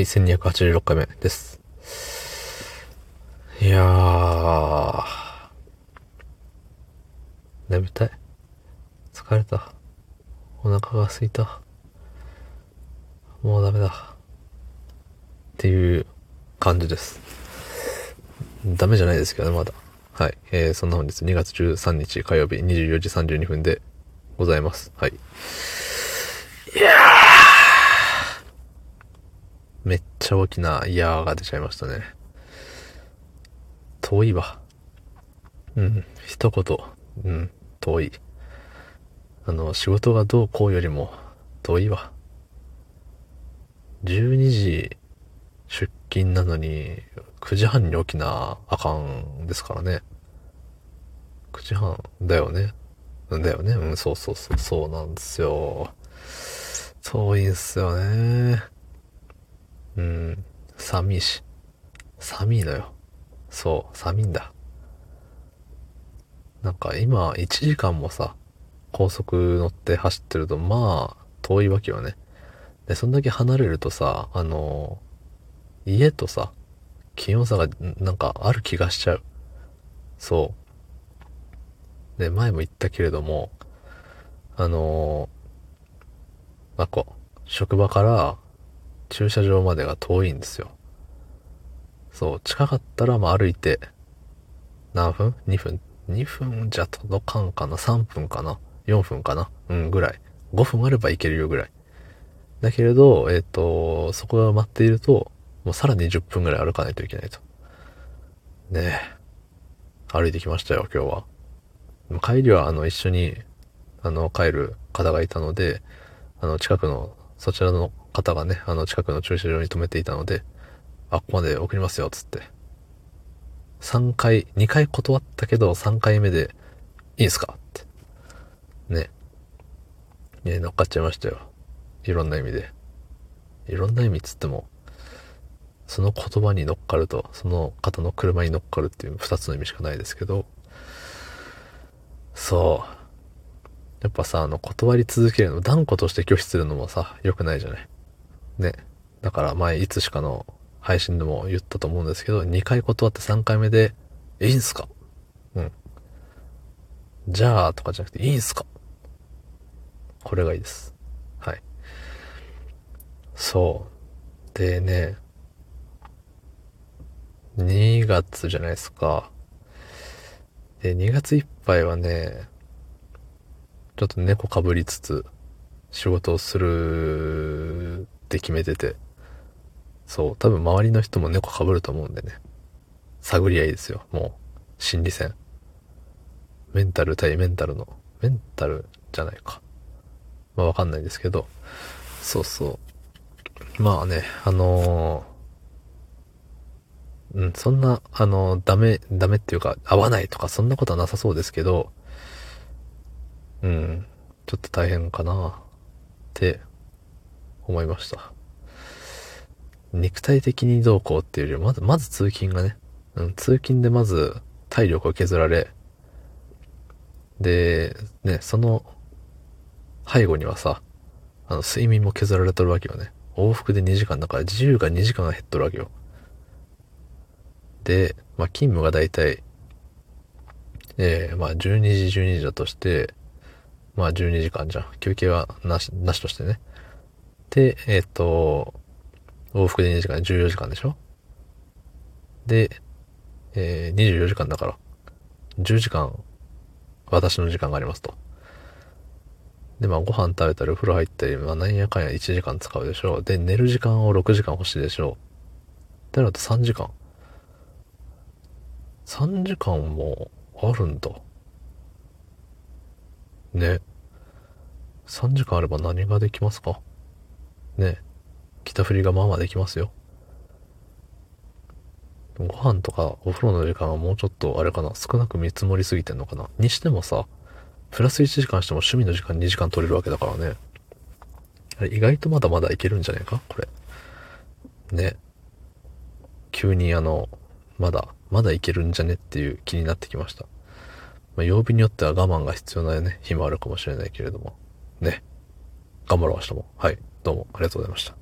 はい、1286回目です。いやー、眠たい。疲れた。お腹が空いた。もうダメだ。っていう感じです。ダメじゃないですけどね、まだ。はい。えー、そんな本日2月13日火曜日24時32分でございます。はい。いやー。めっちゃ大きなイヤーが出ちゃいましたね。遠いわ。うん。一言。うん。遠い。あの、仕事がどうこうよりも遠いわ。12時出勤なのに、9時半に起きなあかんですからね。9時半だよね。だよね。うん、そうそうそう、そうなんですよ。遠いんすよね。うん、寒いし。寒いのよ。そう、寒いんだ。なんか今、1時間もさ、高速乗って走ってると、まあ、遠いわけよね。で、そんだけ離れるとさ、あの、家とさ、気温差がなんかある気がしちゃう。そう。で、前も言ったけれども、あのなんか、職場から駐車場までが遠いんですよ。そう、近かったらまあ歩いて、何分 ?2 分 ?2 分じゃ届かんかな ?3 分かな ?4 分かな？うん、ぐらい。5分あれば行けるよぐらい。だけれど、えっ、と、そこが待っていると、もうさらに10分ぐらい歩かないといけないと。ねえ。歩いてきましたよ、今日は。帰りは、あの、一緒に、あの、帰る方がいたので、あの、近くの、そちらの方がね、あの、近くの駐車場に止めていたので、あ、ここまで送りますよ、つって。3回、2回断ったけど、3回目で、いいんすか？って。ね。ね、乗っかっちゃいましたよ。いろんな意味で。いろんな意味っつっても、その言葉に乗っかると、その方の車に乗っかるっていう二つの意味しかないですけど、そう。やっぱさ、あの、断り続けるの、断固として拒否するのもさ、良くないじゃない。ね。だから前、いつしかの配信でも言ったと思うんですけど、2回断って3回目で、いいんすか？うん。じゃあ、とかじゃなくて、いいんすか？これがいいです。はい。そう。でね、2月じゃないですか。で、2月いっぱいはね、ちょっと猫かぶりつつ、仕事をするって決めてて。そう、多分周りの人も猫かぶると思うんでね。探り合いですよ、もう。心理戦。メンタル対メンタルの。メンタルじゃないか。まあわかんないですけど。そうそう。まあね、あのーうん、そんな、あのーダメ、ダメっていうか、合わないとか、そんなことはなさそうですけど、うん、ちょっと大変かなって思いました。肉体的にどうこうっていうより、まず、まず通勤がね、うん、通勤でまず体力を削られ、で、ね、その背後にはさ、あの、睡眠も削られとるわけよね。往復で2時間だから自由が2時間減っとるわけよ。で、まあ、勤務がだいたい、えー、まあ、12時12時だとして、まあ、12時間じゃん。休憩はなし、なしとしてね。で、えっ、と、往復で2時間、14時間でしょ？で、えー、24時間だから、10時間、私の時間がありますと。で、まあ、ご飯食べたり、お風呂入ったり、まあ、なんやかんや1時間使うでしょ？う。で、寝る時間を6時間欲しいでしょ？う。ってなると3時間。3時間もあるんだ。ね。3時間あれば何ができますか？ね。北振りがまあまあできますよ。ご飯とかお風呂の時間はもうちょっとあれかな、少なく見積もりすぎてんのかな。にしてもさ、プラス1時間しても趣味の時間2時間取れるわけだからね。あれ意外とまだまだいけるんじゃないか？これ。ね。急にあの、まだ、まだいけるんじゃねっていう気になってきました。まあ、曜日によっては我慢が必要なね、日もあるかもしれないけれども。ね。頑張ろう、明日も。はいどうもありがとうございました。